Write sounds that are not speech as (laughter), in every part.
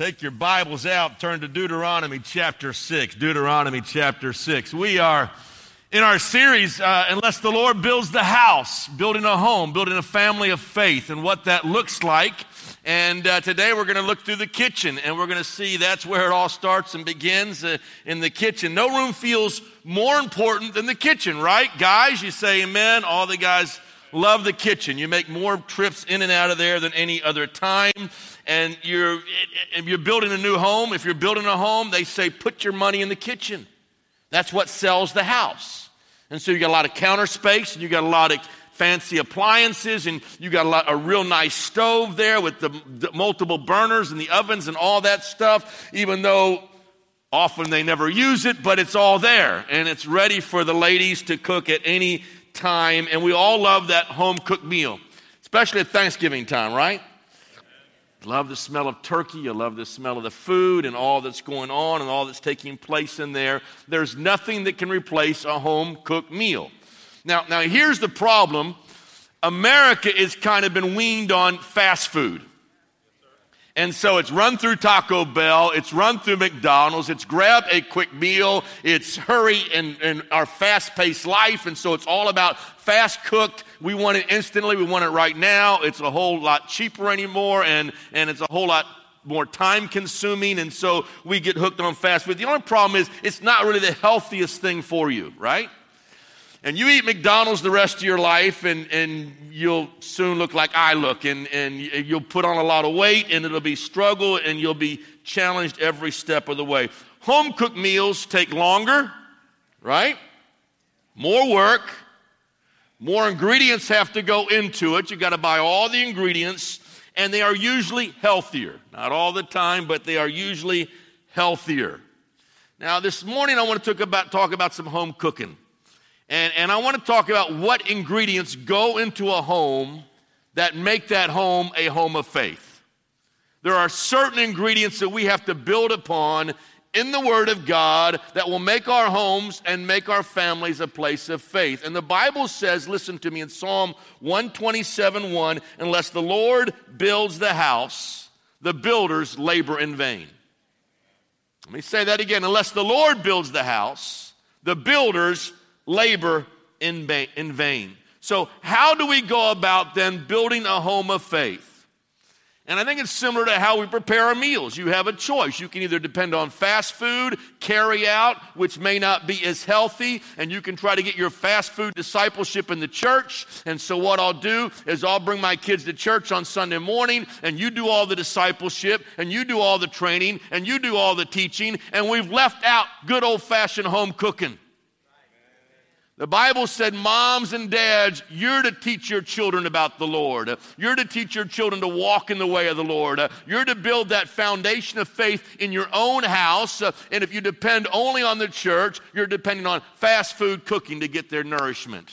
Take your Bibles out, turn to Deuteronomy chapter 6. Deuteronomy chapter 6. We are in our series, uh, Unless the Lord Builds the House, building a home, building a family of faith, and what that looks like. And uh, today we're going to look through the kitchen, and we're going to see that's where it all starts and begins uh, in the kitchen. No room feels more important than the kitchen, right? Guys, you say amen. All the guys love the kitchen. You make more trips in and out of there than any other time. And you're, you're building a new home, if you're building a home, they say put your money in the kitchen. That's what sells the house. And so you got a lot of counter space, and you got a lot of fancy appliances, and you got a, lot, a real nice stove there with the, the multiple burners and the ovens and all that stuff, even though often they never use it, but it's all there, and it's ready for the ladies to cook at any time, and we all love that home cooked meal, especially at Thanksgiving time, right? Love the smell of turkey. You love the smell of the food and all that's going on and all that's taking place in there. There's nothing that can replace a home cooked meal. Now, now here's the problem America is kind of been weaned on fast food. And so it's run through Taco Bell, it's run through McDonald's, it's grab a quick meal, it's hurry in, in our fast paced life. And so it's all about fast cooked. We want it instantly, we want it right now. It's a whole lot cheaper anymore, and, and it's a whole lot more time consuming. And so we get hooked on fast food. The only problem is it's not really the healthiest thing for you, right? And you eat McDonald's the rest of your life, and, and you'll soon look like I look, and, and you'll put on a lot of weight, and it'll be struggle, and you'll be challenged every step of the way. Home cooked meals take longer, right? More work, more ingredients have to go into it. You've got to buy all the ingredients, and they are usually healthier. Not all the time, but they are usually healthier. Now, this morning I want to talk about, talk about some home cooking. And, and I want to talk about what ingredients go into a home that make that home a home of faith. There are certain ingredients that we have to build upon in the Word of God that will make our homes and make our families a place of faith. And the Bible says, listen to me in Psalm 127 1, unless the Lord builds the house, the builders labor in vain. Let me say that again. Unless the Lord builds the house, the builders labor in in vain. So, how do we go about then building a home of faith? And I think it's similar to how we prepare our meals. You have a choice. You can either depend on fast food, carry out, which may not be as healthy, and you can try to get your fast food discipleship in the church. And so, what I'll do is I'll bring my kids to church on Sunday morning, and you do all the discipleship, and you do all the training, and you do all the teaching, and we've left out good old fashioned home cooking. The Bible said, moms and dads, you're to teach your children about the Lord. You're to teach your children to walk in the way of the Lord. You're to build that foundation of faith in your own house. And if you depend only on the church, you're depending on fast food cooking to get their nourishment.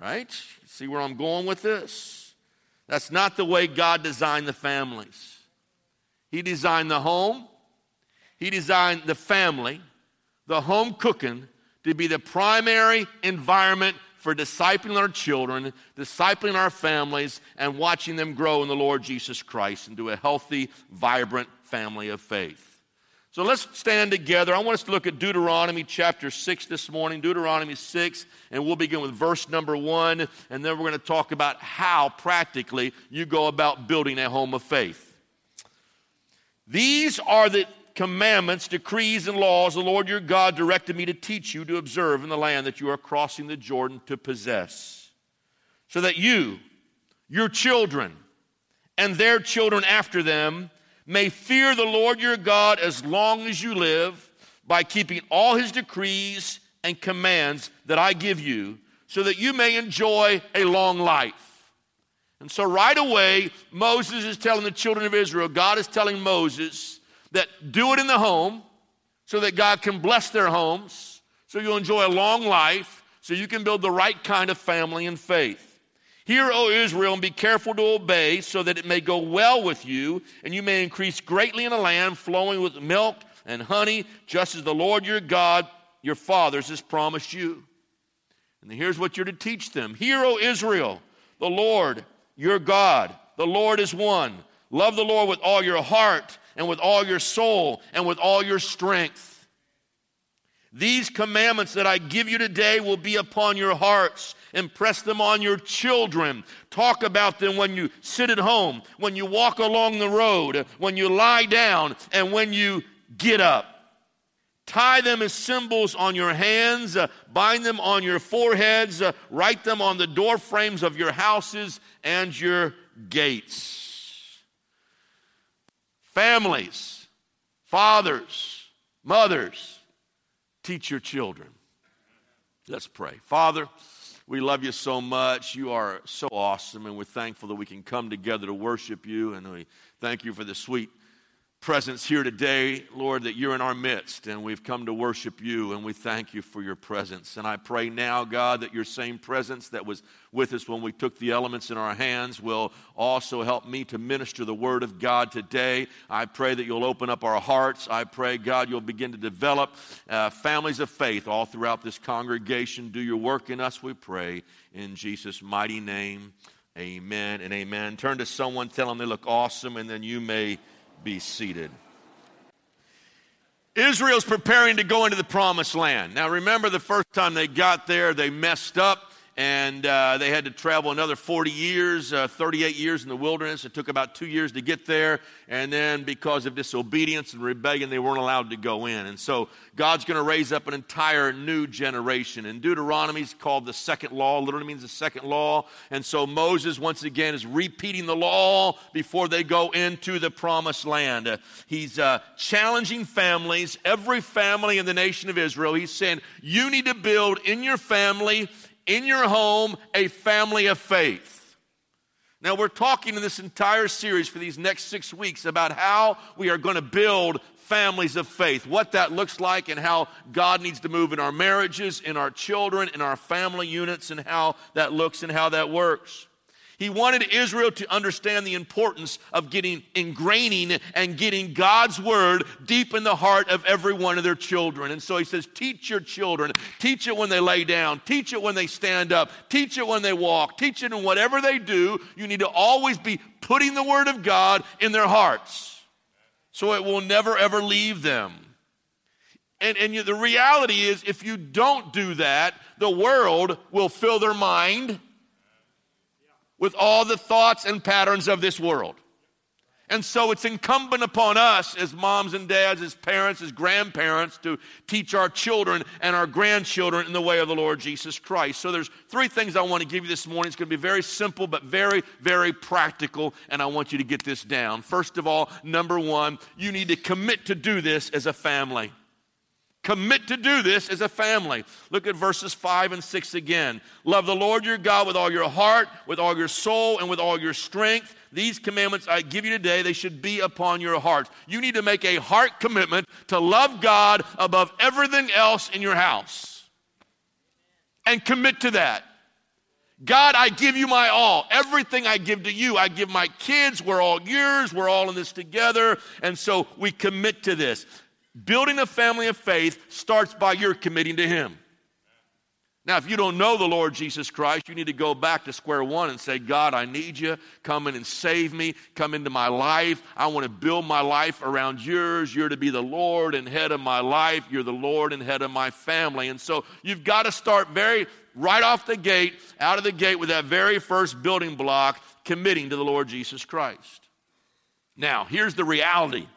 Right? See where I'm going with this? That's not the way God designed the families. He designed the home, He designed the family, the home cooking to be the primary environment for discipling our children, discipling our families, and watching them grow in the Lord Jesus Christ into a healthy, vibrant family of faith. So let's stand together. I want us to look at Deuteronomy chapter 6 this morning, Deuteronomy 6, and we'll begin with verse number 1, and then we're going to talk about how practically you go about building a home of faith. These are the commandments, decrees, and laws the Lord your God directed me to teach you to observe in the land that you are crossing the Jordan to possess, so that you, your children, and their children after them may fear the Lord your God as long as you live by keeping all his decrees and commands that I give you, so that you may enjoy a long life. And so, right away, Moses is telling the children of Israel, God is telling Moses, that do it in the home, so that God can bless their homes, so you'll enjoy a long life, so you can build the right kind of family and faith. Hear, O Israel, and be careful to obey, so that it may go well with you, and you may increase greatly in a land flowing with milk and honey, just as the Lord your God, your fathers, has promised you. And here's what you're to teach them Hear, O Israel, the Lord your God, the Lord is one. Love the Lord with all your heart and with all your soul and with all your strength. These commandments that I give you today will be upon your hearts. Impress them on your children. Talk about them when you sit at home, when you walk along the road, when you lie down, and when you get up. Tie them as symbols on your hands, uh, bind them on your foreheads, uh, write them on the door frames of your houses and your gates. Families, fathers, mothers, Teach your children. Let's pray. Father, we love you so much. You are so awesome, and we're thankful that we can come together to worship you. And we thank you for the sweet presence here today, Lord, that you're in our midst and we've come to worship you and we thank you for your presence. And I pray now, God, that your same presence that was with us when we took the elements in our hands will also help me to minister the word of God today. I pray that you'll open up our hearts. I pray, God, you'll begin to develop uh, families of faith all throughout this congregation. Do your work in us, we pray. In Jesus' mighty name, amen and amen. Turn to someone, tell them they look awesome, and then you may be seated. Israel's preparing to go into the promised land. Now, remember the first time they got there, they messed up and uh, they had to travel another 40 years, uh, 38 years in the wilderness. It took about two years to get there, and then because of disobedience and rebellion, they weren't allowed to go in. And so God's going to raise up an entire new generation. And Deuteronomy is called the second law, literally means the second law. And so Moses, once again, is repeating the law before they go into the promised land. Uh, he's challenging families, every family in the nation of Israel. He's saying, You need to build in your family in your home a family of faith. Now, we're talking in this entire series for these next six weeks about how we are going to build families of faith, what that looks like, and how God needs to move in our marriages, in our children, in our family units, and how that looks and how that works. He wanted Israel to understand the importance of getting ingraining and getting God's word deep in the heart of every one of their children. And so he says, Teach your children. Teach it when they lay down. Teach it when they stand up. Teach it when they walk. Teach it in whatever they do. You need to always be putting the word of God in their hearts so it will never, ever leave them. And, and the reality is, if you don't do that, the world will fill their mind with all the thoughts and patterns of this world. And so it's incumbent upon us as moms and dads, as parents, as grandparents to teach our children and our grandchildren in the way of the Lord Jesus Christ. So there's three things I want to give you this morning. It's going to be very simple but very very practical and I want you to get this down. First of all, number 1, you need to commit to do this as a family. Commit to do this as a family. Look at verses 5 and 6 again. Love the Lord your God with all your heart, with all your soul, and with all your strength. These commandments I give you today, they should be upon your heart. You need to make a heart commitment to love God above everything else in your house. And commit to that. God, I give you my all. Everything I give to you, I give my kids. We're all yours. We're all in this together. And so we commit to this. Building a family of faith starts by your committing to Him. Now, if you don't know the Lord Jesus Christ, you need to go back to square one and say, God, I need you. Come in and save me. Come into my life. I want to build my life around yours. You're to be the Lord and head of my life. You're the Lord and head of my family. And so you've got to start very right off the gate, out of the gate with that very first building block, committing to the Lord Jesus Christ. Now, here's the reality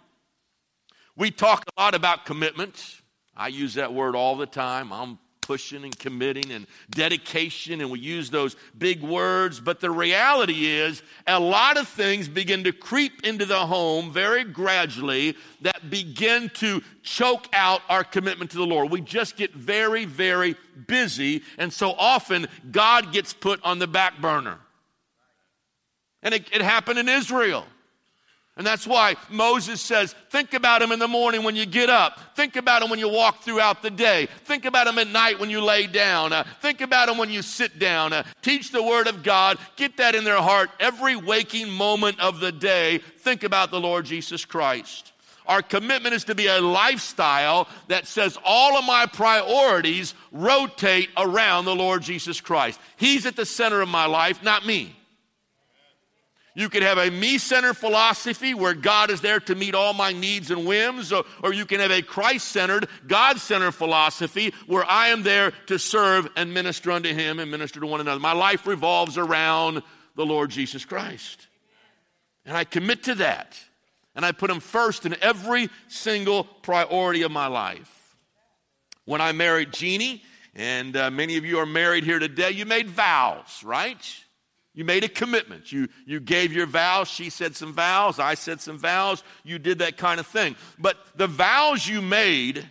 we talk a lot about commitment. I use that word all the time. I'm pushing and committing and dedication, and we use those big words. But the reality is, a lot of things begin to creep into the home very gradually that begin to choke out our commitment to the Lord. We just get very, very busy, and so often God gets put on the back burner. And it, it happened in Israel. And that's why Moses says, think about him in the morning when you get up. Think about him when you walk throughout the day. Think about him at night when you lay down. Uh, think about him when you sit down. Uh, teach the word of God. Get that in their heart every waking moment of the day. Think about the Lord Jesus Christ. Our commitment is to be a lifestyle that says all of my priorities rotate around the Lord Jesus Christ. He's at the center of my life, not me. You could have a me centered philosophy where God is there to meet all my needs and whims, or, or you can have a Christ centered, God centered philosophy where I am there to serve and minister unto Him and minister to one another. My life revolves around the Lord Jesus Christ. And I commit to that. And I put Him first in every single priority of my life. When I married Jeannie, and uh, many of you are married here today, you made vows, right? You made a commitment. You, you gave your vows. She said some vows. I said some vows. You did that kind of thing. But the vows you made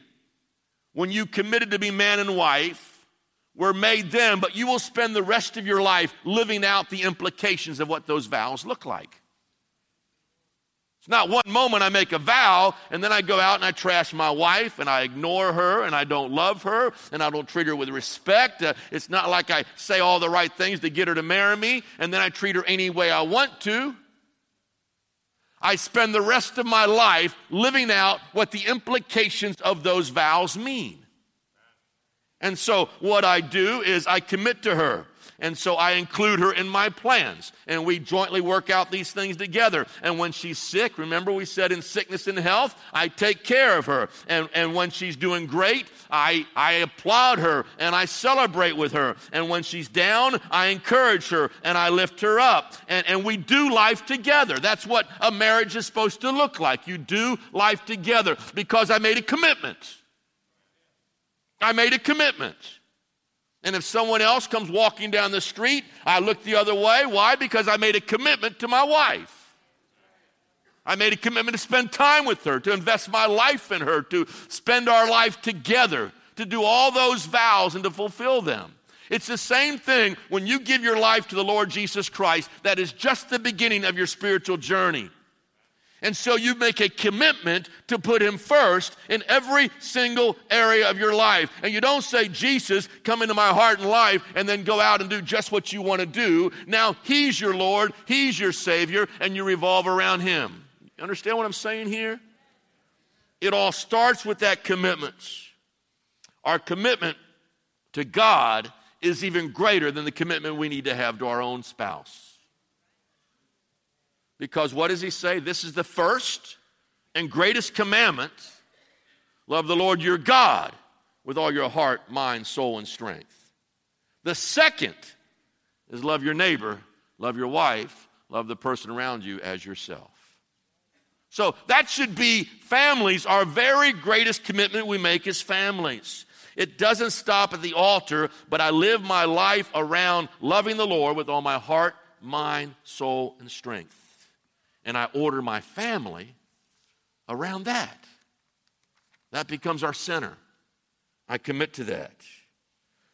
when you committed to be man and wife were made then, but you will spend the rest of your life living out the implications of what those vows look like. It's not one moment I make a vow and then I go out and I trash my wife and I ignore her and I don't love her and I don't treat her with respect. Uh, it's not like I say all the right things to get her to marry me and then I treat her any way I want to. I spend the rest of my life living out what the implications of those vows mean. And so what I do is I commit to her. And so I include her in my plans. And we jointly work out these things together. And when she's sick, remember we said in sickness and health, I take care of her. And, and when she's doing great, I, I applaud her and I celebrate with her. And when she's down, I encourage her and I lift her up. And, and we do life together. That's what a marriage is supposed to look like. You do life together because I made a commitment. I made a commitment. And if someone else comes walking down the street, I look the other way. Why? Because I made a commitment to my wife. I made a commitment to spend time with her, to invest my life in her, to spend our life together, to do all those vows and to fulfill them. It's the same thing when you give your life to the Lord Jesus Christ. That is just the beginning of your spiritual journey. And so you make a commitment to put him first in every single area of your life. And you don't say, Jesus, come into my heart and life, and then go out and do just what you want to do. Now he's your Lord, he's your Savior, and you revolve around him. You understand what I'm saying here? It all starts with that commitment. Our commitment to God is even greater than the commitment we need to have to our own spouse. Because what does he say? This is the first and greatest commandment love the Lord your God with all your heart, mind, soul, and strength. The second is love your neighbor, love your wife, love the person around you as yourself. So that should be families, our very greatest commitment we make is families. It doesn't stop at the altar, but I live my life around loving the Lord with all my heart, mind, soul, and strength and I order my family around that. That becomes our center. I commit to that.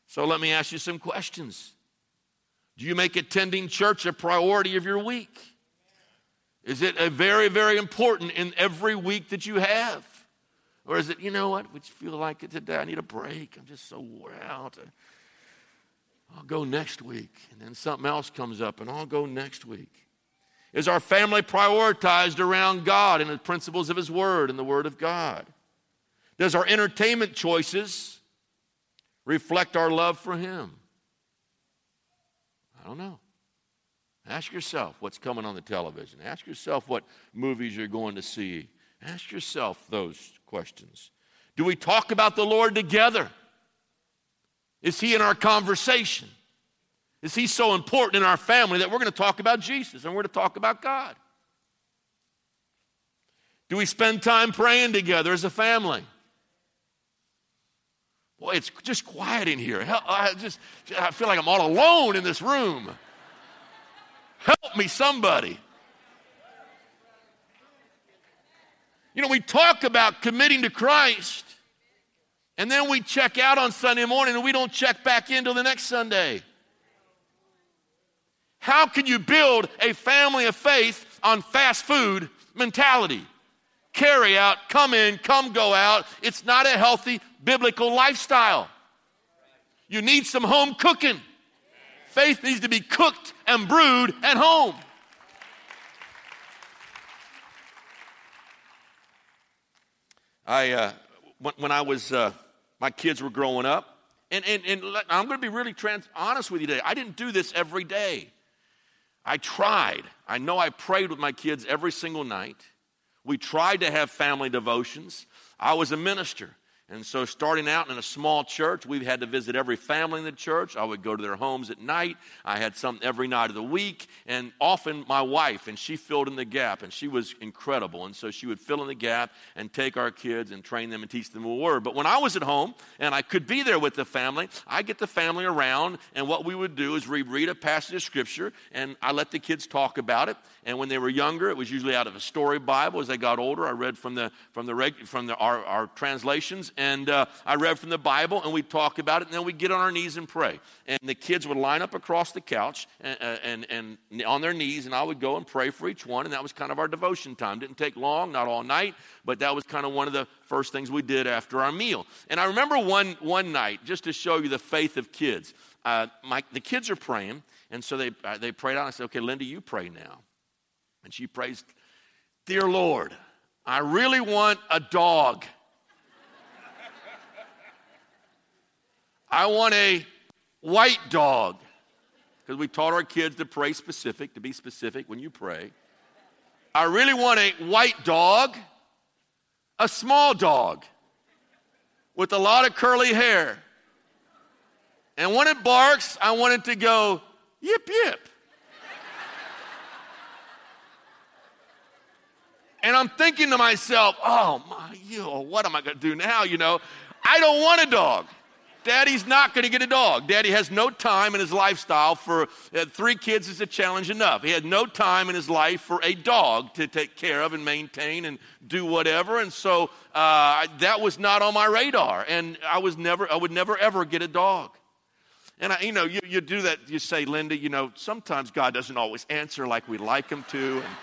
So let me ask you some questions. Do you make attending church a priority of your week? Is it a very, very important in every week that you have? Or is it, you know what, would you feel like it today? I need a break. I'm just so wore out. I'll go next week. And then something else comes up, and I'll go next week. Is our family prioritized around God and the principles of His Word and the Word of God? Does our entertainment choices reflect our love for Him? I don't know. Ask yourself what's coming on the television. Ask yourself what movies you're going to see. Ask yourself those questions. Do we talk about the Lord together? Is He in our conversation? Is he so important in our family that we're going to talk about Jesus and we're going to talk about God? Do we spend time praying together as a family? Boy, it's just quiet in here. I just I feel like I'm all alone in this room. Help me, somebody. You know, we talk about committing to Christ, and then we check out on Sunday morning and we don't check back in till the next Sunday. How can you build a family of faith on fast food mentality. Carry out, come in, come go out. It's not a healthy biblical lifestyle. You need some home cooking. Faith needs to be cooked and brewed at home. I, uh, when, I was, uh, my kids were growing up, and, and, and I'm going to be really trans- honest with you today. I didn't do this every day. I tried. I know I prayed with my kids every single night. We tried to have family devotions. I was a minister. And so, starting out in a small church, we had to visit every family in the church. I would go to their homes at night. I had something every night of the week. And often, my wife, and she filled in the gap, and she was incredible. And so, she would fill in the gap and take our kids and train them and teach them a word. But when I was at home and I could be there with the family, I get the family around, and what we would do is we read a passage of scripture, and I let the kids talk about it. And when they were younger, it was usually out of a story Bible. As they got older, I read from the from the from the, our, our translations, uh, I read from the Bible, and we'd talk about it, and then we'd get on our knees and pray. And the kids would line up across the couch and, and, and on their knees, and I would go and pray for each one, and that was kind of our devotion time. Didn't take long, not all night, but that was kind of one of the first things we did after our meal. And I remember one one night, just to show you the faith of kids. Uh, my, the kids are praying, and so they, uh, they prayed out. I said, Okay, Linda, you pray now. And she prays, Dear Lord, I really want a dog. I want a white dog. Because we taught our kids to pray specific, to be specific when you pray. I really want a white dog, a small dog with a lot of curly hair. And when it barks, I want it to go yip yip. And I'm thinking to myself, oh my, you what am I going to do now? You know, I don't want a dog. Daddy's not going to get a dog. Daddy has no time in his lifestyle for uh, three kids is a challenge enough. He had no time in his life for a dog to take care of and maintain and do whatever. And so uh, that was not on my radar. And I was never, I would never ever get a dog. And I, you know, you, you do that. You say, Linda, you know, sometimes God doesn't always answer like we'd like Him to. And,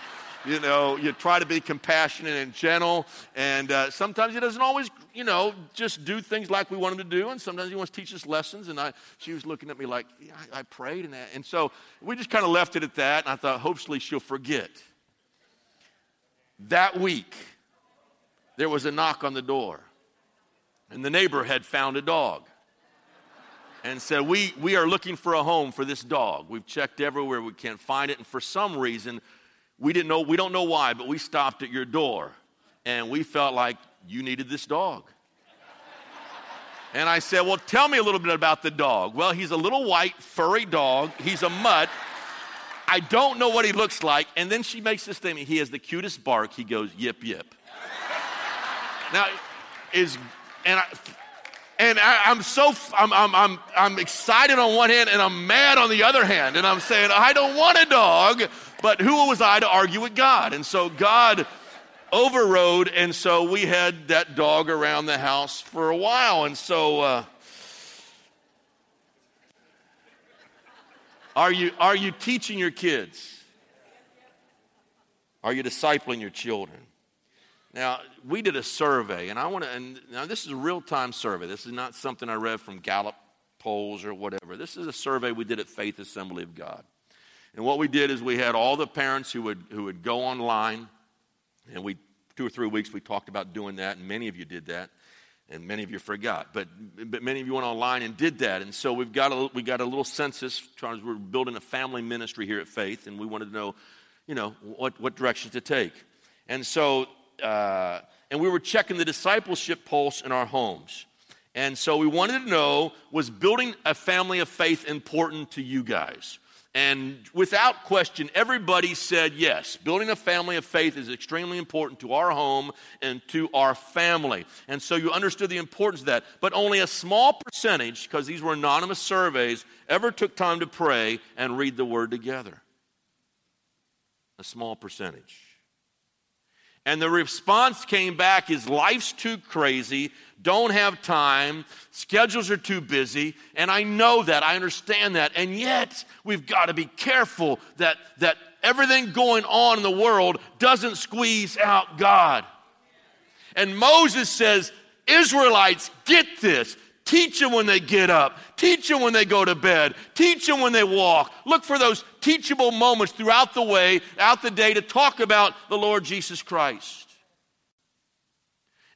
you know, you try to be compassionate and gentle. And uh, sometimes he doesn't always, you know, just do things like we want him to do. And sometimes he wants to teach us lessons. And I, she was looking at me like, yeah, I, I prayed. And, that. and so we just kind of left it at that. And I thought, hopefully she'll forget. That week, there was a knock on the door. And the neighbor had found a dog and said, we, we are looking for a home for this dog. We've checked everywhere, we can't find it. And for some reason, we didn't know, we don't know why, but we stopped at your door and we felt like you needed this dog. And I said, Well, tell me a little bit about the dog. Well, he's a little white, furry dog. He's a mutt. I don't know what he looks like. And then she makes this statement He has the cutest bark. He goes, Yip, yip. now, is, and I, and I, am so I'm, I'm, I'm, I'm excited on one hand and I'm mad on the other hand and i'm saying i don't want a dog but who was I to argue with God? And so God overrode, and so we had that dog around the house for a while. And so, uh, are you are you teaching your kids? Are you discipling your children? Now, we did a survey, and I want to, and now this is a real time survey. This is not something I read from Gallup polls or whatever. This is a survey we did at Faith Assembly of God. And what we did is we had all the parents who would, who would go online, and we, two or three weeks, we talked about doing that, and many of you did that, and many of you forgot. But, but many of you went online and did that. And so we've got a, we got a little census, we're building a family ministry here at Faith, and we wanted to know, you know, what, what direction to take. And so, uh, and we were checking the discipleship pulse in our homes. And so we wanted to know was building a family of faith important to you guys? And without question, everybody said yes. Building a family of faith is extremely important to our home and to our family. And so you understood the importance of that. But only a small percentage, because these were anonymous surveys, ever took time to pray and read the word together. A small percentage. And the response came back is life's too crazy, don't have time, schedules are too busy, and I know that, I understand that. And yet, we've got to be careful that that everything going on in the world doesn't squeeze out God. And Moses says, Israelites, get this. Teach them when they get up. Teach them when they go to bed. Teach them when they walk. Look for those teachable moments throughout the way, out the day, to talk about the Lord Jesus Christ.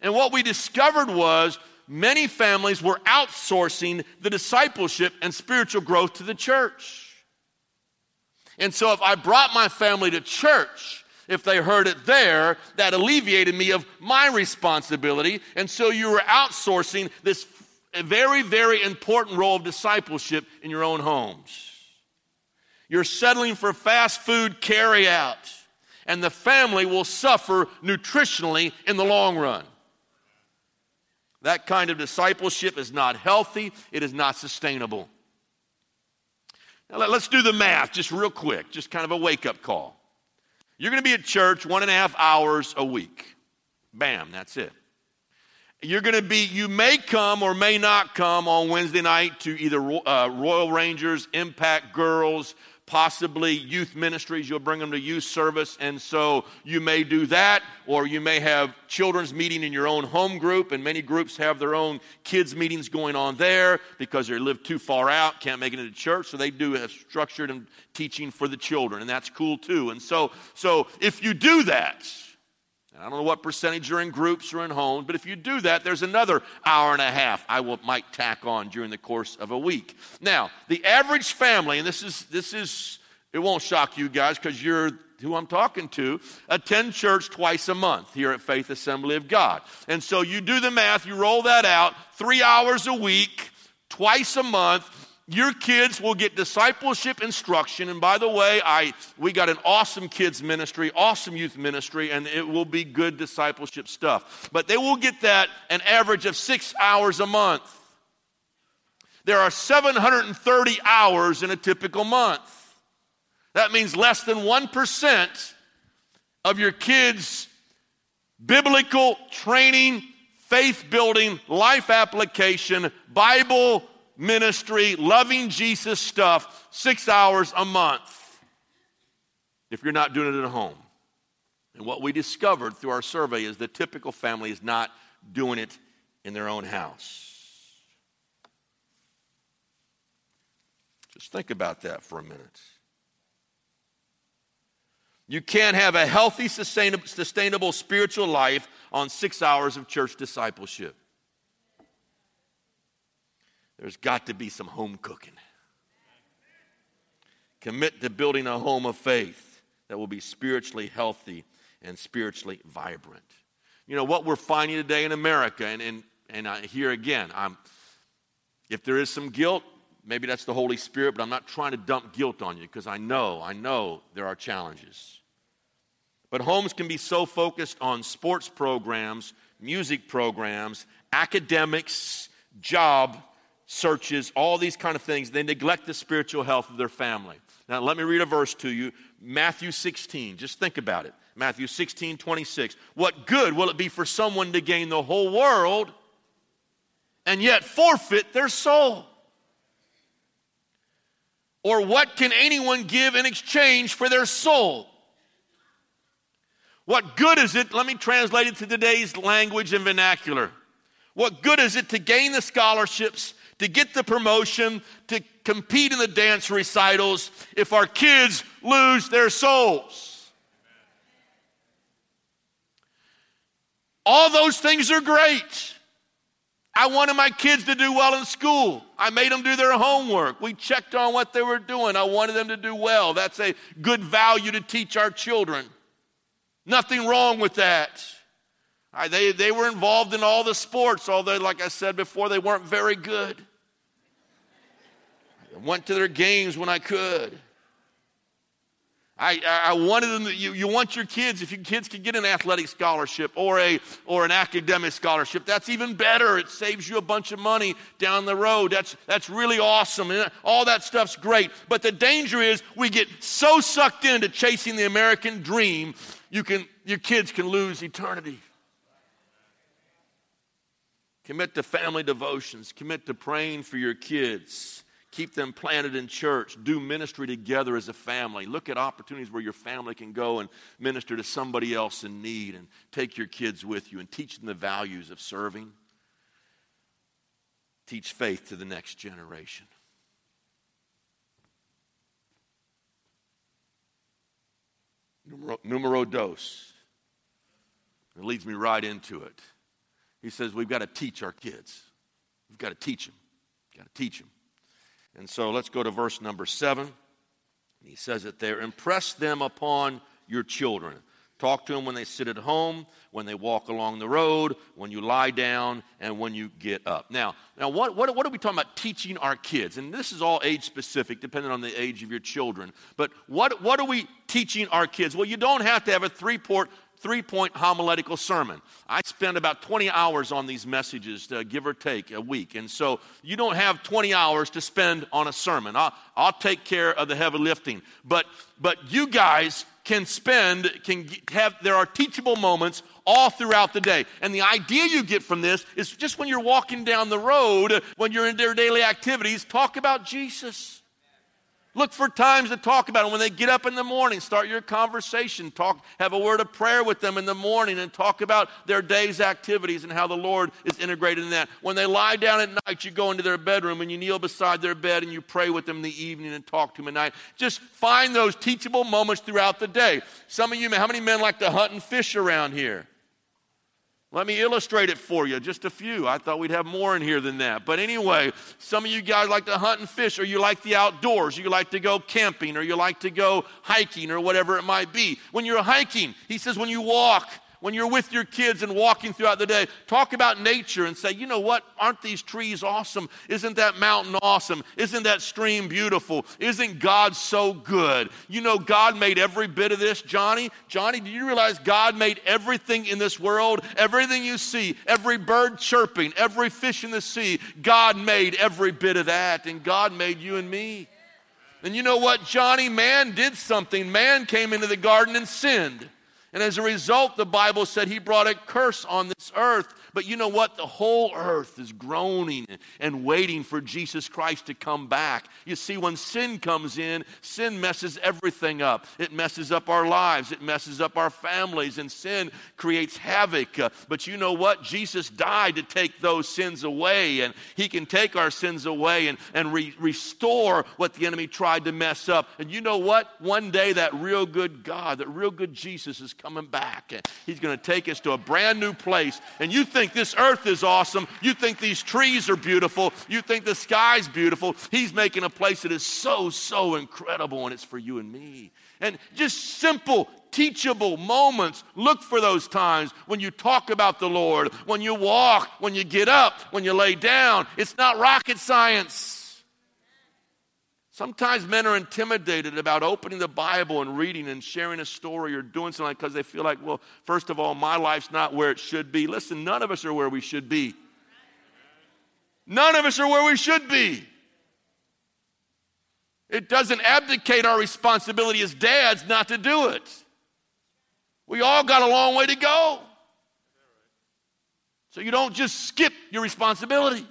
And what we discovered was many families were outsourcing the discipleship and spiritual growth to the church. And so if I brought my family to church, if they heard it there, that alleviated me of my responsibility. And so you were outsourcing this very, very important role of discipleship in your own homes. You're settling for fast food carry out, and the family will suffer nutritionally in the long run. That kind of discipleship is not healthy, it is not sustainable. Now, let's do the math just real quick, just kind of a wake up call. You're going to be at church one and a half hours a week. Bam, that's it. You're going to be, you may come or may not come on Wednesday night to either uh, Royal Rangers, Impact Girls, possibly youth ministries. You'll bring them to youth service. And so you may do that, or you may have children's meeting in your own home group. And many groups have their own kids' meetings going on there because they live too far out, can't make it into church. So they do have structured and teaching for the children. And that's cool too. And so, so if you do that, and I don't know what percentage you're in groups or in homes, but if you do that, there's another hour and a half I will, might tack on during the course of a week. Now, the average family, and this is, this is it won't shock you guys because you're who I'm talking to, attend church twice a month here at Faith Assembly of God. And so you do the math, you roll that out, three hours a week, twice a month your kids will get discipleship instruction. And by the way i we got an awesome kids ministry awesome youth ministry and it will be good discipleship stuff. But they will get that an average of six hours a month. There are 730 hours in a typical month. That means less than 1% of your kids biblical training faith building life application bible ministry, loving Jesus stuff six hours a month if you're not doing it at home. And what we discovered through our survey is the typical family is not doing it in their own house. Just think about that for a minute. You can't have a healthy, sustainable, spiritual life on six hours of church discipleship. There's got to be some home cooking. Commit to building a home of faith that will be spiritually healthy and spiritually vibrant. You know, what we're finding today in America, and, and, and I, here again, I'm, if there is some guilt, maybe that's the Holy Spirit, but I'm not trying to dump guilt on you because I know, I know there are challenges. But homes can be so focused on sports programs, music programs, academics, job, searches, all these kind of things. They neglect the spiritual health of their family. Now, let me read a verse to you Matthew 16. Just think about it. Matthew 16, 26. What good will it be for someone to gain the whole world and yet forfeit their soul? Or what can anyone give in exchange for their soul? What good is it? Let me translate it to today's language and vernacular. What good is it to gain the scholarships to get the promotion, to compete in the dance recitals if our kids lose their souls. All those things are great. I wanted my kids to do well in school. I made them do their homework. We checked on what they were doing. I wanted them to do well. That's a good value to teach our children. Nothing wrong with that. They, they were involved in all the sports, although, like I said before, they weren't very good. I went to their games when I could. I, I wanted them to, you, you want your kids, if your kids can get an athletic scholarship or, a, or an academic scholarship, that's even better. It saves you a bunch of money down the road. That's, that's really awesome. And all that stuff's great. But the danger is we get so sucked into chasing the American dream, you can, your kids can lose eternity. Commit to family devotions. Commit to praying for your kids. Keep them planted in church, do ministry together as a family. Look at opportunities where your family can go and minister to somebody else in need and take your kids with you and teach them the values of serving. Teach faith to the next generation. Numero, numero dos. It leads me right into it. He says, We've got to teach our kids. We've got to teach them. We've got to teach them. And so let's go to verse number seven. He says it there Impress them upon your children. Talk to them when they sit at home, when they walk along the road, when you lie down, and when you get up. Now, now what, what, what are we talking about teaching our kids? And this is all age specific, depending on the age of your children. But what, what are we teaching our kids? Well, you don't have to have a three port three point homiletical sermon. I spend about 20 hours on these messages, uh, give or take, a week. And so you don't have 20 hours to spend on a sermon. I'll, I'll take care of the heavy lifting. But, but you guys can spend, can have, there are teachable moments all throughout the day. And the idea you get from this is just when you're walking down the road, when you're in their daily activities, talk about Jesus. Look for times to talk about it. When they get up in the morning, start your conversation. Talk, have a word of prayer with them in the morning and talk about their day's activities and how the Lord is integrated in that. When they lie down at night, you go into their bedroom and you kneel beside their bed and you pray with them in the evening and talk to them at night. Just find those teachable moments throughout the day. Some of you, how many men like to hunt and fish around here? Let me illustrate it for you, just a few. I thought we'd have more in here than that. But anyway, some of you guys like to hunt and fish, or you like the outdoors, or you like to go camping, or you like to go hiking, or whatever it might be. When you're hiking, he says, when you walk, when you're with your kids and walking throughout the day, talk about nature and say, you know what? Aren't these trees awesome? Isn't that mountain awesome? Isn't that stream beautiful? Isn't God so good? You know, God made every bit of this, Johnny. Johnny, do you realize God made everything in this world? Everything you see, every bird chirping, every fish in the sea, God made every bit of that, and God made you and me. And you know what, Johnny? Man did something. Man came into the garden and sinned. And as a result, the Bible said he brought a curse on this earth but you know what? The whole earth is groaning and waiting for Jesus Christ to come back. You see, when sin comes in, sin messes everything up. It messes up our lives, it messes up our families, and sin creates havoc. Uh, but you know what? Jesus died to take those sins away, and He can take our sins away and, and re- restore what the enemy tried to mess up. And you know what? One day, that real good God, that real good Jesus is coming back, and He's going to take us to a brand new place. And you think this earth is awesome. You think these trees are beautiful. You think the sky's beautiful. He's making a place that is so, so incredible, and it's for you and me. And just simple, teachable moments. Look for those times when you talk about the Lord, when you walk, when you get up, when you lay down. It's not rocket science. Sometimes men are intimidated about opening the Bible and reading and sharing a story or doing something because they feel like, well, first of all, my life's not where it should be. Listen, none of us are where we should be. None of us are where we should be. It doesn't abdicate our responsibility as dads not to do it. We all got a long way to go. So you don't just skip your responsibility.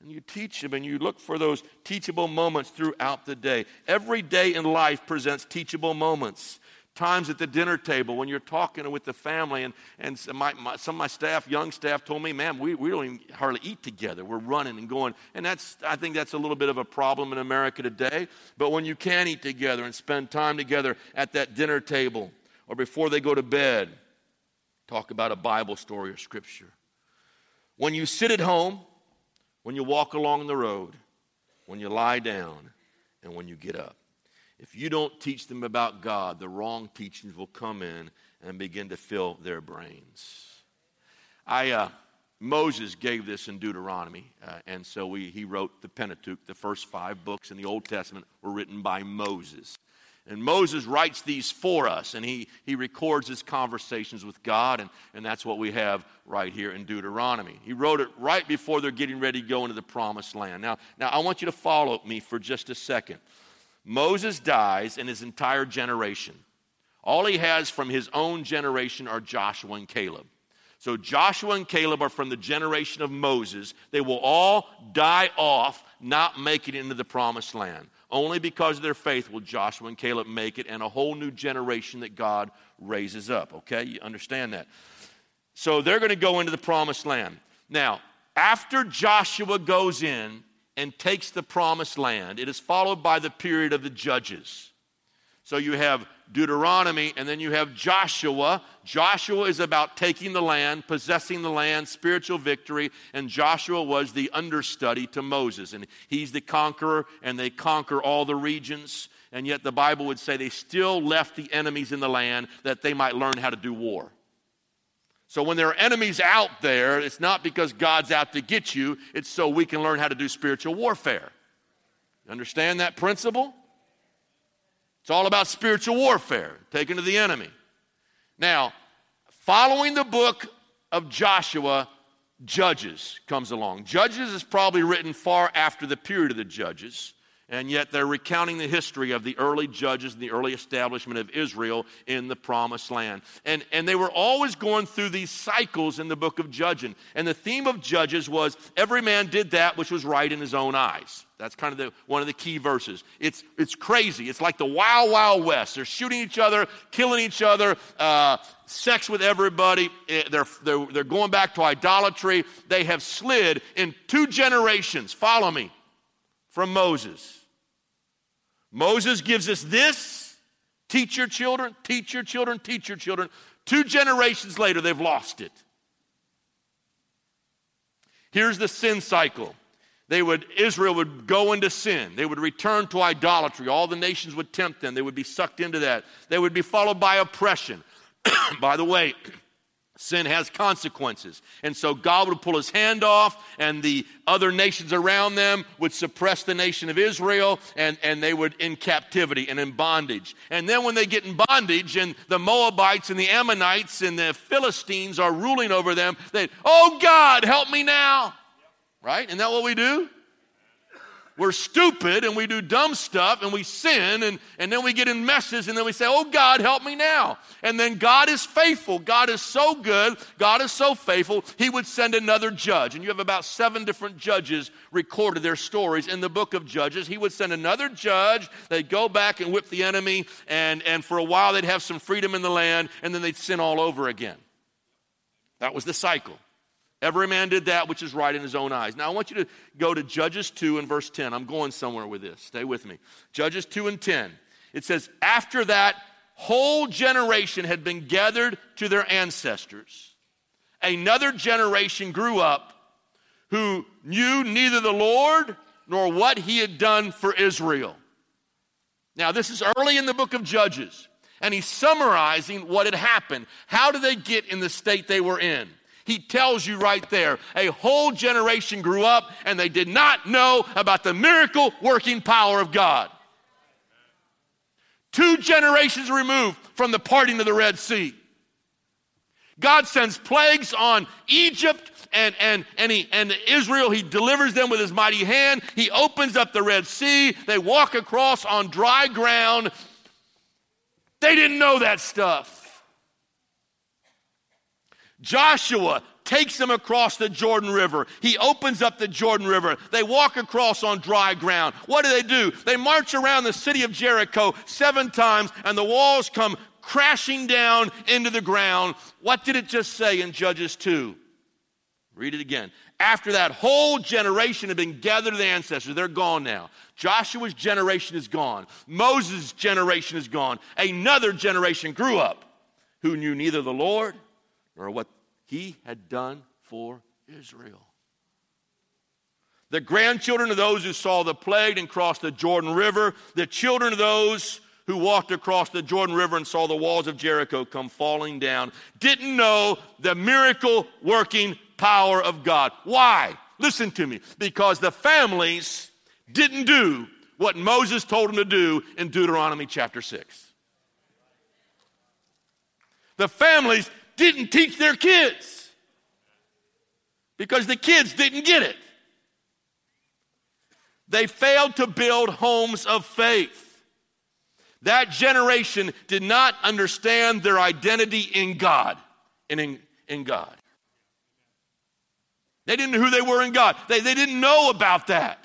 And you teach them and you look for those teachable moments throughout the day. Every day in life presents teachable moments. Times at the dinner table when you're talking with the family, and, and my, my, some of my staff, young staff, told me, ma'am, we, we don't even hardly eat together. We're running and going. And that's, I think that's a little bit of a problem in America today. But when you can eat together and spend time together at that dinner table or before they go to bed, talk about a Bible story or scripture. When you sit at home, when you walk along the road, when you lie down, and when you get up. If you don't teach them about God, the wrong teachings will come in and begin to fill their brains. I, uh, Moses gave this in Deuteronomy, uh, and so we, he wrote the Pentateuch. The first five books in the Old Testament were written by Moses. And Moses writes these for us, and he, he records his conversations with God, and, and that's what we have right here in Deuteronomy. He wrote it right before they're getting ready to go into the promised land. Now, now I want you to follow me for just a second. Moses dies and his entire generation. All he has from his own generation are Joshua and Caleb. So Joshua and Caleb are from the generation of Moses. They will all die off not making it into the promised land. Only because of their faith will Joshua and Caleb make it, and a whole new generation that God raises up. Okay, you understand that? So they're going to go into the promised land. Now, after Joshua goes in and takes the promised land, it is followed by the period of the judges. So you have Deuteronomy, and then you have Joshua. Joshua is about taking the land, possessing the land, spiritual victory, and Joshua was the understudy to Moses. And he's the conqueror, and they conquer all the regions. And yet the Bible would say they still left the enemies in the land that they might learn how to do war. So when there are enemies out there, it's not because God's out to get you, it's so we can learn how to do spiritual warfare. understand that principle? It's all about spiritual warfare, taken to the enemy. Now, following the book of Joshua, Judges comes along. Judges is probably written far after the period of the Judges and yet they're recounting the history of the early judges and the early establishment of Israel in the promised land. And, and they were always going through these cycles in the book of Judging. And the theme of Judges was every man did that which was right in his own eyes. That's kind of the, one of the key verses. It's, it's crazy. It's like the wild, wild west. They're shooting each other, killing each other, uh, sex with everybody. Eh, they're, they're, they're going back to idolatry. They have slid in two generations. Follow me from Moses. Moses gives us this teach your children, teach your children, teach your children. Two generations later, they've lost it. Here's the sin cycle. They would, Israel would go into sin. They would return to idolatry. All the nations would tempt them. They would be sucked into that. They would be followed by oppression. (coughs) by the way, Sin has consequences. And so God would pull his hand off, and the other nations around them would suppress the nation of Israel, and, and they would in captivity and in bondage. And then when they get in bondage, and the Moabites and the Ammonites and the Philistines are ruling over them, they, oh God, help me now. Right? Isn't that what we do? We're stupid and we do dumb stuff and we sin and, and then we get in messes and then we say, Oh God, help me now. And then God is faithful. God is so good. God is so faithful. He would send another judge. And you have about seven different judges recorded their stories in the book of Judges. He would send another judge. They'd go back and whip the enemy and, and for a while they'd have some freedom in the land and then they'd sin all over again. That was the cycle. Every man did that which is right in his own eyes. Now, I want you to go to Judges 2 and verse 10. I'm going somewhere with this. Stay with me. Judges 2 and 10. It says, After that whole generation had been gathered to their ancestors, another generation grew up who knew neither the Lord nor what he had done for Israel. Now, this is early in the book of Judges, and he's summarizing what had happened. How did they get in the state they were in? He tells you right there a whole generation grew up and they did not know about the miracle working power of God. Two generations removed from the parting of the Red Sea. God sends plagues on Egypt and, and, and, he, and Israel. He delivers them with his mighty hand. He opens up the Red Sea. They walk across on dry ground. They didn't know that stuff. Joshua takes them across the Jordan River. He opens up the Jordan River. They walk across on dry ground. What do they do? They march around the city of Jericho seven times, and the walls come crashing down into the ground. What did it just say in Judges 2? Read it again. After that whole generation had been gathered to the ancestors, they're gone now. Joshua's generation is gone. Moses' generation is gone. Another generation grew up who knew neither the Lord or what he had done for Israel. The grandchildren of those who saw the plague and crossed the Jordan River, the children of those who walked across the Jordan River and saw the walls of Jericho come falling down, didn't know the miracle working power of God. Why? Listen to me. Because the families didn't do what Moses told them to do in Deuteronomy chapter 6. The families didn't teach their kids because the kids didn't get it. They failed to build homes of faith. That generation did not understand their identity in God and in, in God. They didn't know who they were in God. They, they didn't know about that.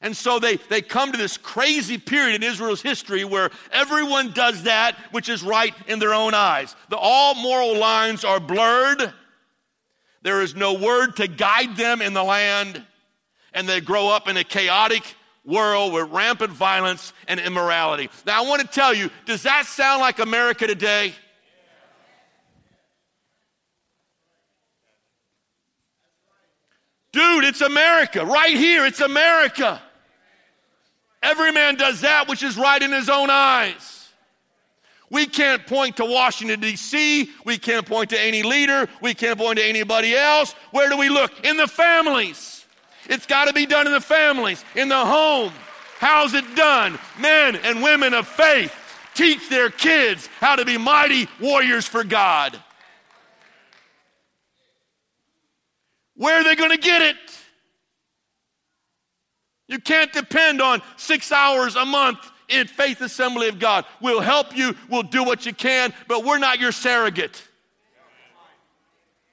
And so they, they come to this crazy period in Israel's history where everyone does that which is right in their own eyes. The, all moral lines are blurred. There is no word to guide them in the land. And they grow up in a chaotic world with rampant violence and immorality. Now, I want to tell you, does that sound like America today? Dude, it's America. Right here, it's America. Every man does that which is right in his own eyes. We can't point to Washington, D.C. We can't point to any leader. We can't point to anybody else. Where do we look? In the families. It's got to be done in the families, in the home. How's it done? Men and women of faith teach their kids how to be mighty warriors for God. Where are they going to get it? You can't depend on six hours a month in Faith Assembly of God. We'll help you, we'll do what you can, but we're not your surrogate.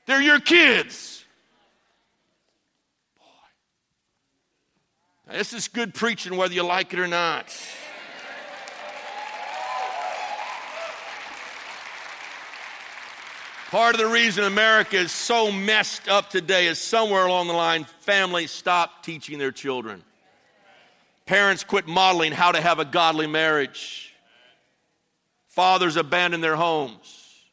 They're your kids. Boy. Now, this is good preaching whether you like it or not. Part of the reason America is so messed up today is somewhere along the line, families stop teaching their children. Parents quit modeling how to have a godly marriage. Fathers abandon their homes,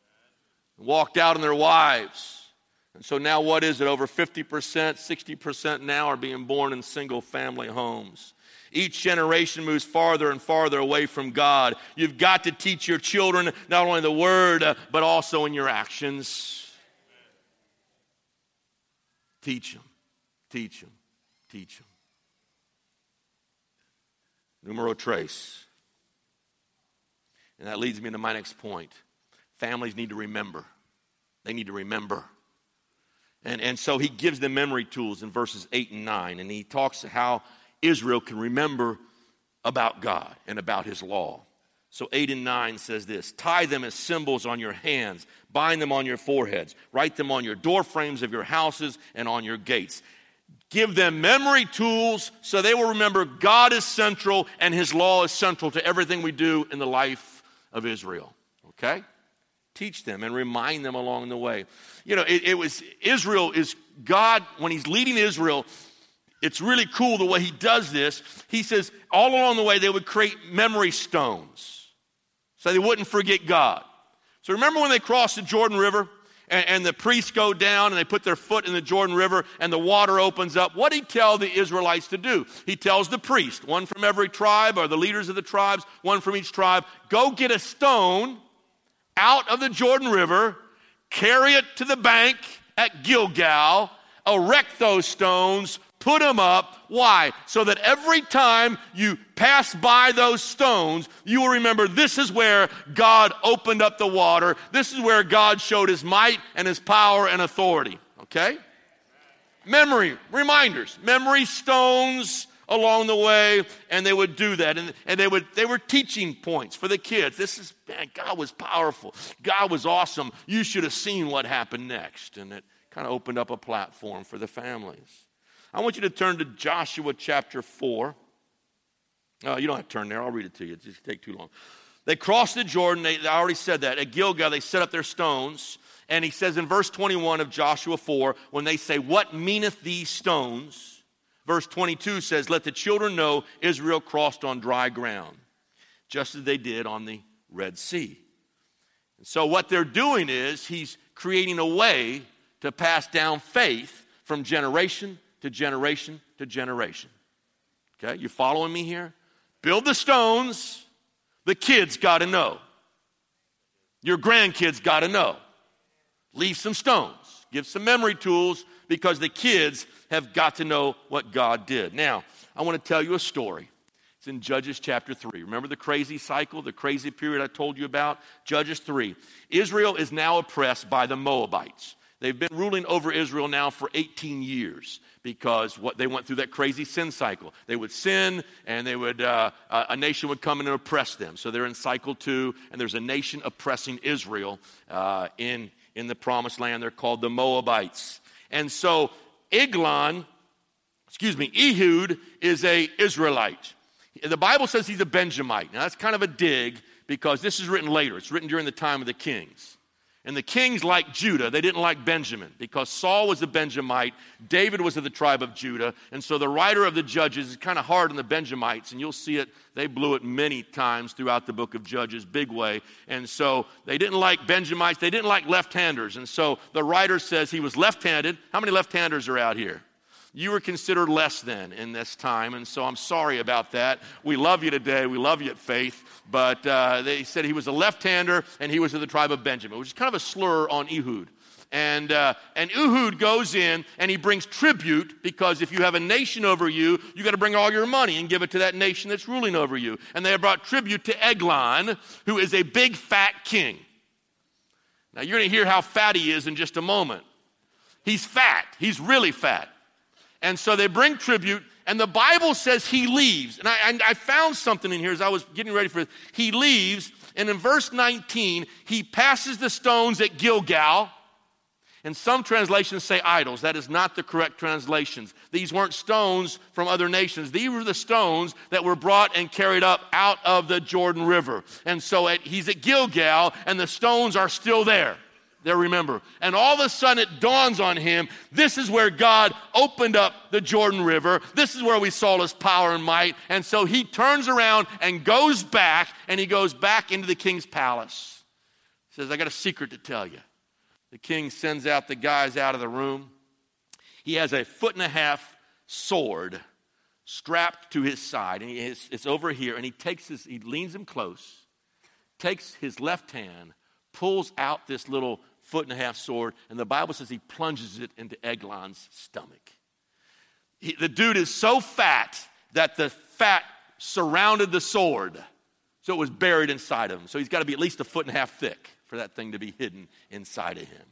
walked out on their wives. And so now, what is it? Over 50%, 60% now are being born in single family homes. Each generation moves farther and farther away from God. You've got to teach your children not only the word, uh, but also in your actions. Teach them, teach them, teach them. Numero tres. And that leads me to my next point. Families need to remember. They need to remember. And, and so he gives them memory tools in verses 8 and 9. And he talks how Israel can remember about God and about his law. So 8 and 9 says this Tie them as symbols on your hands, bind them on your foreheads, write them on your door frames of your houses and on your gates. Give them memory tools so they will remember God is central and his law is central to everything we do in the life of Israel. Okay? Teach them and remind them along the way. You know, it, it was Israel is God, when he's leading Israel, it's really cool the way he does this. He says all along the way they would create memory stones so they wouldn't forget God. So remember when they crossed the Jordan River and, and the priests go down and they put their foot in the Jordan River and the water opens up? What did he tell the Israelites to do? He tells the priest, one from every tribe or the leaders of the tribes, one from each tribe, go get a stone out of the Jordan River, carry it to the bank at Gilgal, erect those stones, Put them up. Why? So that every time you pass by those stones, you will remember this is where God opened up the water. This is where God showed his might and his power and authority. Okay? Memory, reminders, memory stones along the way, and they would do that. And, and they, would, they were teaching points for the kids. This is, man, God was powerful. God was awesome. You should have seen what happened next. And it kind of opened up a platform for the families. I want you to turn to Joshua chapter 4. Oh, you don't have to turn there. I'll read it to you. It just take too long. They crossed the Jordan. They, already said that. At Gilgal, they set up their stones. And he says in verse 21 of Joshua 4, when they say, What meaneth these stones? Verse 22 says, Let the children know Israel crossed on dry ground, just as they did on the Red Sea. And so what they're doing is he's creating a way to pass down faith from generation to generation to generation. Okay, you following me here? Build the stones, the kids got to know. Your grandkids got to know. Leave some stones, give some memory tools because the kids have got to know what God did. Now, I want to tell you a story. It's in Judges chapter 3. Remember the crazy cycle, the crazy period I told you about? Judges 3. Israel is now oppressed by the Moabites. They've been ruling over Israel now for 18 years because what they went through that crazy sin cycle. They would sin, and they would uh, a nation would come in and oppress them. So they're in cycle two, and there's a nation oppressing Israel uh, in in the promised land. They're called the Moabites. And so Eglon, excuse me, Ehud is a Israelite. The Bible says he's a Benjamite. Now that's kind of a dig because this is written later. It's written during the time of the kings. And the kings liked Judah, they didn't like Benjamin because Saul was a Benjamite, David was of the tribe of Judah, and so the writer of the Judges is kind of hard on the Benjamites, and you'll see it, they blew it many times throughout the book of Judges, big way. And so they didn't like Benjamites, they didn't like left handers, and so the writer says he was left handed. How many left handers are out here? You were considered less than in this time, and so I'm sorry about that. We love you today. We love you at Faith, but uh, they said he was a left-hander and he was of the tribe of Benjamin, which is kind of a slur on Ehud. And, uh, and Ehud goes in and he brings tribute because if you have a nation over you, you got to bring all your money and give it to that nation that's ruling over you. And they brought tribute to Eglon, who is a big fat king. Now you're going to hear how fat he is in just a moment. He's fat, he's really fat. And so they bring tribute, and the Bible says he leaves. And I, I, found something in here as I was getting ready for this. He leaves, and in verse 19, he passes the stones at Gilgal. And some translations say idols. That is not the correct translations. These weren't stones from other nations. These were the stones that were brought and carried up out of the Jordan River. And so at, he's at Gilgal, and the stones are still there there, remember. And all of a sudden it dawns on him this is where God opened up the Jordan River. This is where we saw his power and might. And so he turns around and goes back, and he goes back into the king's palace. He says, I got a secret to tell you. The king sends out the guys out of the room. He has a foot and a half sword strapped to his side, and is, it's over here, and he takes his, he leans him close, takes his left hand, pulls out this little foot and a half sword, and the Bible says he plunges it into Eglon's stomach. He, the dude is so fat that the fat surrounded the sword, so it was buried inside of him. So he's got to be at least a foot and a half thick for that thing to be hidden inside of him.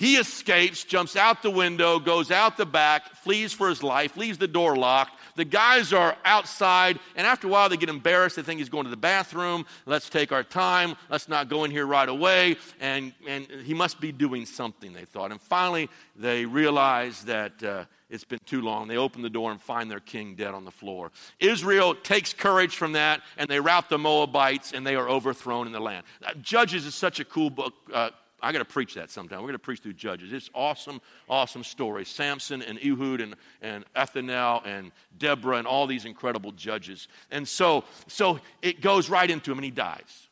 He escapes, jumps out the window, goes out the back, flees for his life, leaves the door locked. The guys are outside, and after a while they get embarrassed. They think he's going to the bathroom. Let's take our time. Let's not go in here right away. And, and he must be doing something, they thought. And finally, they realize that uh, it's been too long. They open the door and find their king dead on the floor. Israel takes courage from that, and they rout the Moabites, and they are overthrown in the land. Judges is such a cool book. Uh, I got to preach that sometime. We're going to preach through Judges. It's awesome, awesome story. Samson and Ehud and, and Athaliah and Deborah and all these incredible judges. And so, so it goes right into him and he dies.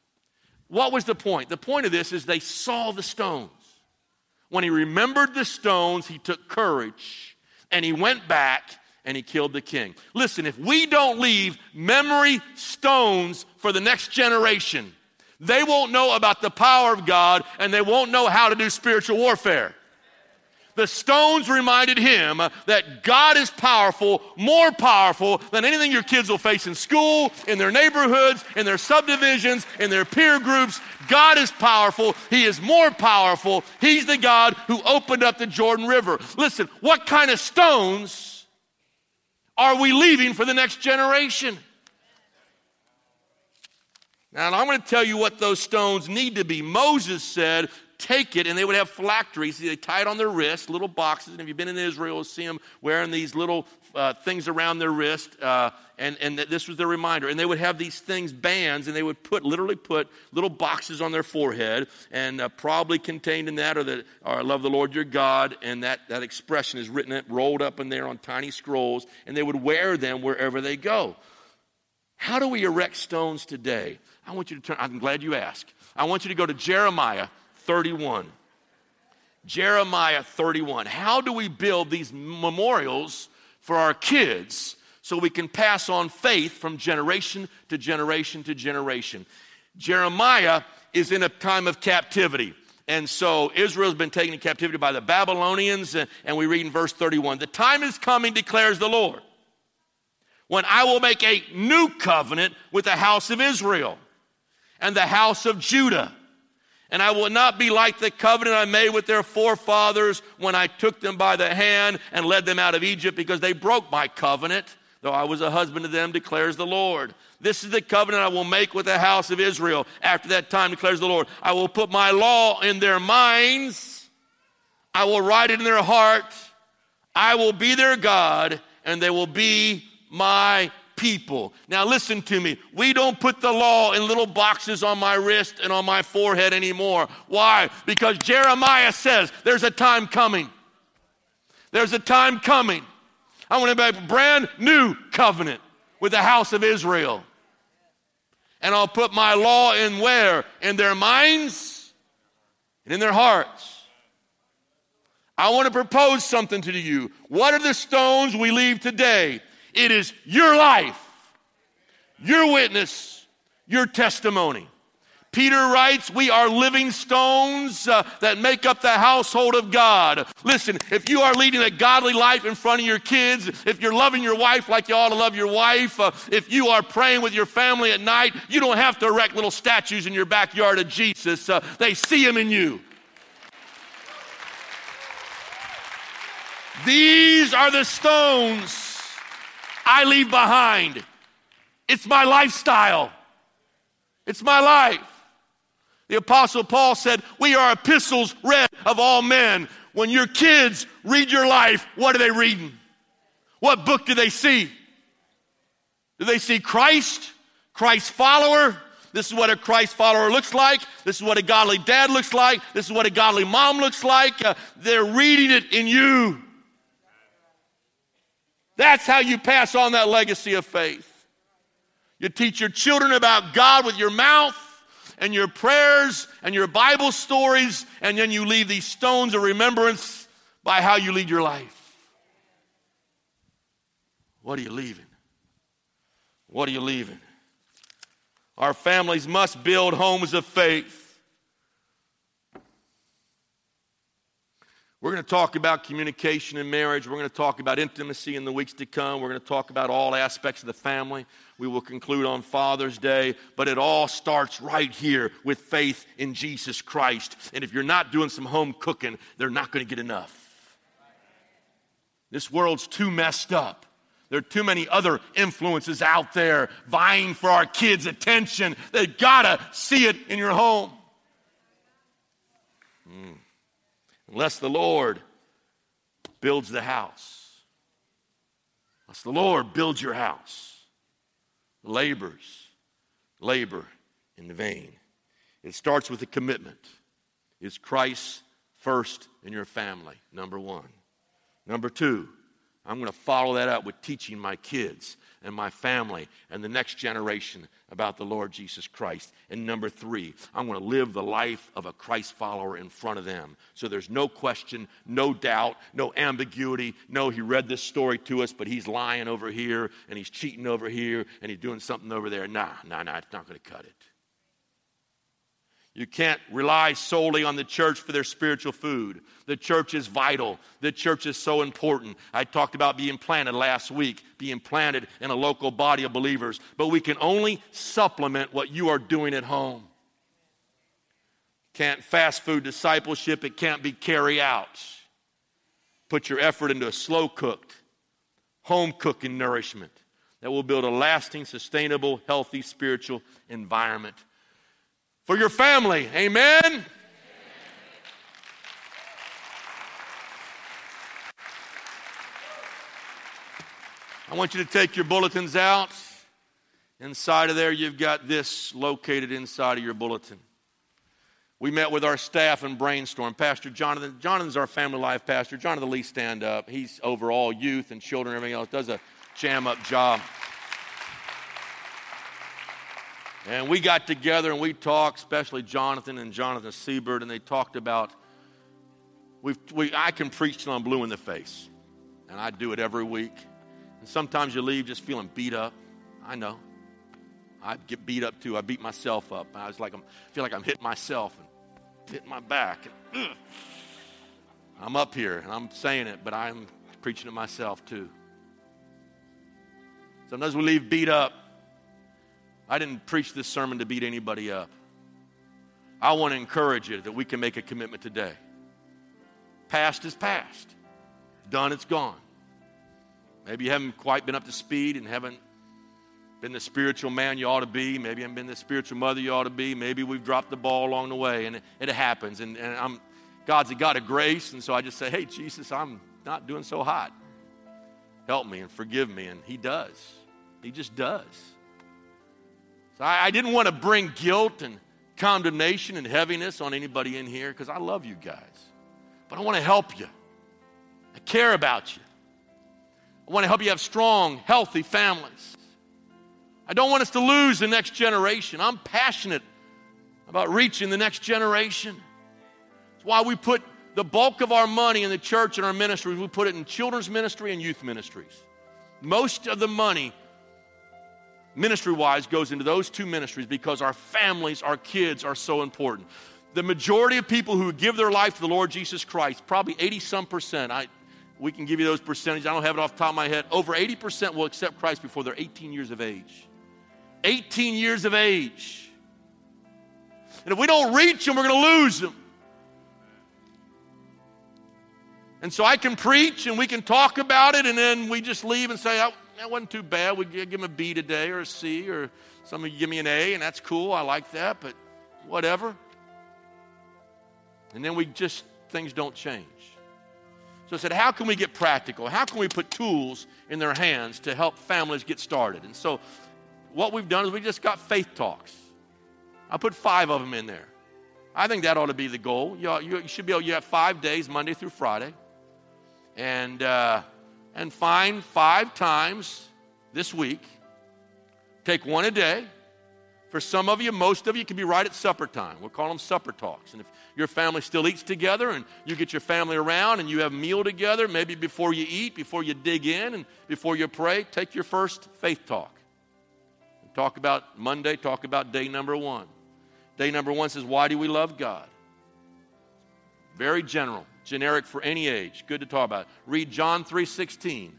What was the point? The point of this is they saw the stones. When he remembered the stones, he took courage and he went back and he killed the king. Listen, if we don't leave memory stones for the next generation, they won't know about the power of God and they won't know how to do spiritual warfare. The stones reminded him that God is powerful, more powerful than anything your kids will face in school, in their neighborhoods, in their subdivisions, in their peer groups. God is powerful. He is more powerful. He's the God who opened up the Jordan River. Listen, what kind of stones are we leaving for the next generation? Now, I'm going to tell you what those stones need to be. Moses said, Take it, and they would have phylacteries. They tie it on their wrist, little boxes. And if you've been in Israel, see them wearing these little uh, things around their wrist. Uh, and, and this was their reminder. And they would have these things, bands, and they would put, literally put little boxes on their forehead. And uh, probably contained in that are the, I love the Lord your God. And that, that expression is written, rolled up in there on tiny scrolls. And they would wear them wherever they go. How do we erect stones today? I want you to turn, I'm glad you asked. I want you to go to Jeremiah 31. Jeremiah 31. How do we build these memorials for our kids so we can pass on faith from generation to generation to generation? Jeremiah is in a time of captivity. And so Israel's been taken in captivity by the Babylonians, and we read in verse 31 The time is coming, declares the Lord, when I will make a new covenant with the house of Israel and the house of Judah. And I will not be like the covenant I made with their forefathers when I took them by the hand and led them out of Egypt because they broke my covenant, though I was a husband to them, declares the Lord. This is the covenant I will make with the house of Israel. After that time, declares the Lord, I will put my law in their minds, I will write it in their heart. I will be their God, and they will be my people. Now, listen to me. We don't put the law in little boxes on my wrist and on my forehead anymore. Why? Because Jeremiah says there's a time coming. There's a time coming. I want to make a brand new covenant with the house of Israel. And I'll put my law in where? In their minds and in their hearts. I want to propose something to you. What are the stones we leave today? It is your life, your witness, your testimony. Peter writes, We are living stones uh, that make up the household of God. Listen, if you are leading a godly life in front of your kids, if you're loving your wife like you ought to love your wife, uh, if you are praying with your family at night, you don't have to erect little statues in your backyard of Jesus. Uh, they see him in you. These are the stones I leave behind. It's my lifestyle. It's my life. The Apostle Paul said, We are epistles read of all men. When your kids read your life, what are they reading? What book do they see? Do they see Christ? Christ follower? This is what a Christ follower looks like. This is what a godly dad looks like. This is what a godly mom looks like. Uh, they're reading it in you. That's how you pass on that legacy of faith. You teach your children about God with your mouth and your prayers and your Bible stories, and then you leave these stones of remembrance by how you lead your life. What are you leaving? What are you leaving? Our families must build homes of faith. We're going to talk about communication in marriage. We're going to talk about intimacy in the weeks to come. We're going to talk about all aspects of the family. We will conclude on Father's Day, but it all starts right here with faith in Jesus Christ. And if you're not doing some home cooking, they're not going to get enough. This world's too messed up. There are too many other influences out there vying for our kids' attention. They gotta see it in your home. Mm unless the Lord builds the house. Unless the Lord builds your house, labors, labor in vain. It starts with a commitment. Is Christ first in your family? Number one. Number two, I'm going to follow that up with teaching my kids and my family and the next generation about the Lord Jesus Christ. And number three, I'm going to live the life of a Christ follower in front of them. So there's no question, no doubt, no ambiguity. No, he read this story to us, but he's lying over here and he's cheating over here and he's doing something over there. Nah, nah, nah, it's not going to cut it. You can't rely solely on the church for their spiritual food. The church is vital. The church is so important. I talked about being planted last week, being planted in a local body of believers. But we can only supplement what you are doing at home. Can't fast food discipleship, it can't be carry out. Put your effort into a slow cooked, home cooking nourishment that will build a lasting, sustainable, healthy spiritual environment for your family. Amen. I want you to take your bulletins out. Inside of there, you've got this located inside of your bulletin. We met with our staff and brainstormed. Pastor Jonathan, Jonathan's our family life pastor. Jonathan Lee, stand up. He's over all youth and children and everything else, does a jam up job. And we got together and we talked, especially Jonathan and Jonathan Siebert, and they talked about we we, I can preach till I'm blue in the face. And I do it every week. And sometimes you leave just feeling beat up. I know. I get beat up too. I beat myself up. I was like, I'm, feel like I'm hitting myself and hitting my back. And, I'm up here and I'm saying it, but I'm preaching to myself too. Sometimes we leave beat up. I didn't preach this sermon to beat anybody up. I want to encourage you that we can make a commitment today. Past is past, done, it's gone. Maybe you haven't quite been up to speed and haven't been the spiritual man you ought to be. Maybe you haven't been the spiritual mother you ought to be. Maybe we've dropped the ball along the way, and it, it happens. And, and I'm God's a God of grace, and so I just say, "Hey, Jesus, I'm not doing so hot. Help me and forgive me. And He does. He just does. So I, I didn't want to bring guilt and condemnation and heaviness on anybody in here because I love you guys. But I want to help you. I care about you. I want to help you have strong, healthy families. I don't want us to lose the next generation. I'm passionate about reaching the next generation. That's why we put the bulk of our money in the church and our ministries, we put it in children's ministry and youth ministries. Most of the money, ministry wise, goes into those two ministries because our families, our kids are so important. The majority of people who give their life to the Lord Jesus Christ, probably 80 some percent, I, we can give you those percentages. I don't have it off the top of my head. Over 80% will accept Christ before they're 18 years of age. 18 years of age. And if we don't reach them, we're going to lose them. And so I can preach and we can talk about it, and then we just leave and say, that wasn't too bad. We give them a B today or a C, or some of you give me an A, and that's cool. I like that, but whatever. And then we just, things don't change. So I said, how can we get practical? How can we put tools in their hands to help families get started? And so what we've done is we just got faith talks. I put five of them in there. I think that ought to be the goal. You, you should be able, you have five days, Monday through Friday, and, uh, and find five times this week. Take one a day. For some of you, most of you, can be right at supper time. We'll call them supper talks. And if your family still eats together and you get your family around and you have a meal together, maybe before you eat, before you dig in, and before you pray, take your first faith talk. Talk about Monday, talk about day number one. Day number one says, Why do we love God? Very general, generic for any age. Good to talk about. Read John 3:16.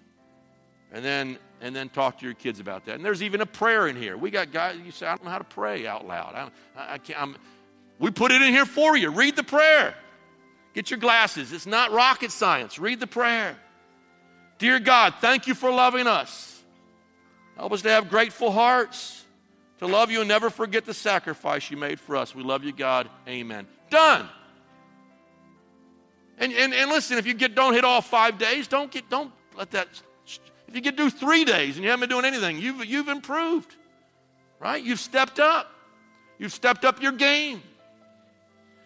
And then and then talk to your kids about that. And there's even a prayer in here. We got guys, you say, I don't know how to pray out loud. I, I can't, I'm, we put it in here for you. Read the prayer. Get your glasses. It's not rocket science. Read the prayer. Dear God, thank you for loving us. Help us to have grateful hearts, to love you and never forget the sacrifice you made for us. We love you, God. Amen. Done. And, and, and listen, if you get don't hit all five days, don't get don't let that. If you get do three days and you haven't been doing anything, you've you've improved, right? You've stepped up. You've stepped up your game.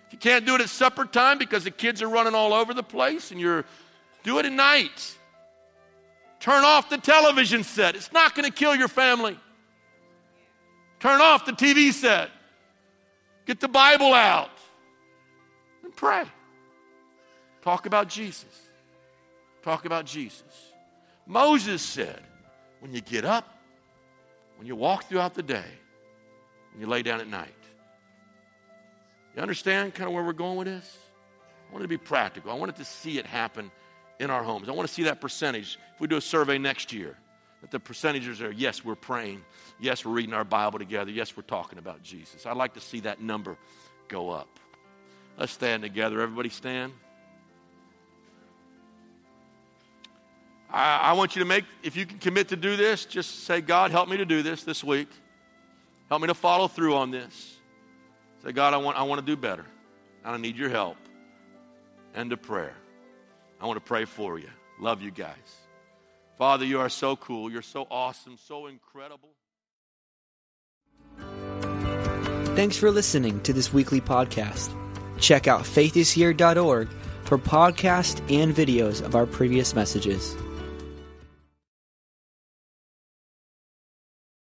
If you can't do it at supper time because the kids are running all over the place, and you're do it at night. Turn off the television set. It's not going to kill your family. Turn off the TV set. Get the Bible out and pray. Talk about Jesus. Talk about Jesus. Moses said, when you get up, when you walk throughout the day, when you lay down at night. You understand kind of where we're going with this? I want it to be practical. I wanted to see it happen in our homes. I want to see that percentage. If we do a survey next year, that the percentages are yes, we're praying. Yes, we're reading our Bible together. Yes, we're talking about Jesus. I'd like to see that number go up. Let's stand together. Everybody stand. I, I want you to make, if you can commit to do this, just say, God, help me to do this this week. Help me to follow through on this. Say, God, I want, I want to do better. I need your help. And to prayer. I want to pray for you. Love you guys. Father, you are so cool. You're so awesome, so incredible. Thanks for listening to this weekly podcast. Check out faithishere.org for podcasts and videos of our previous messages.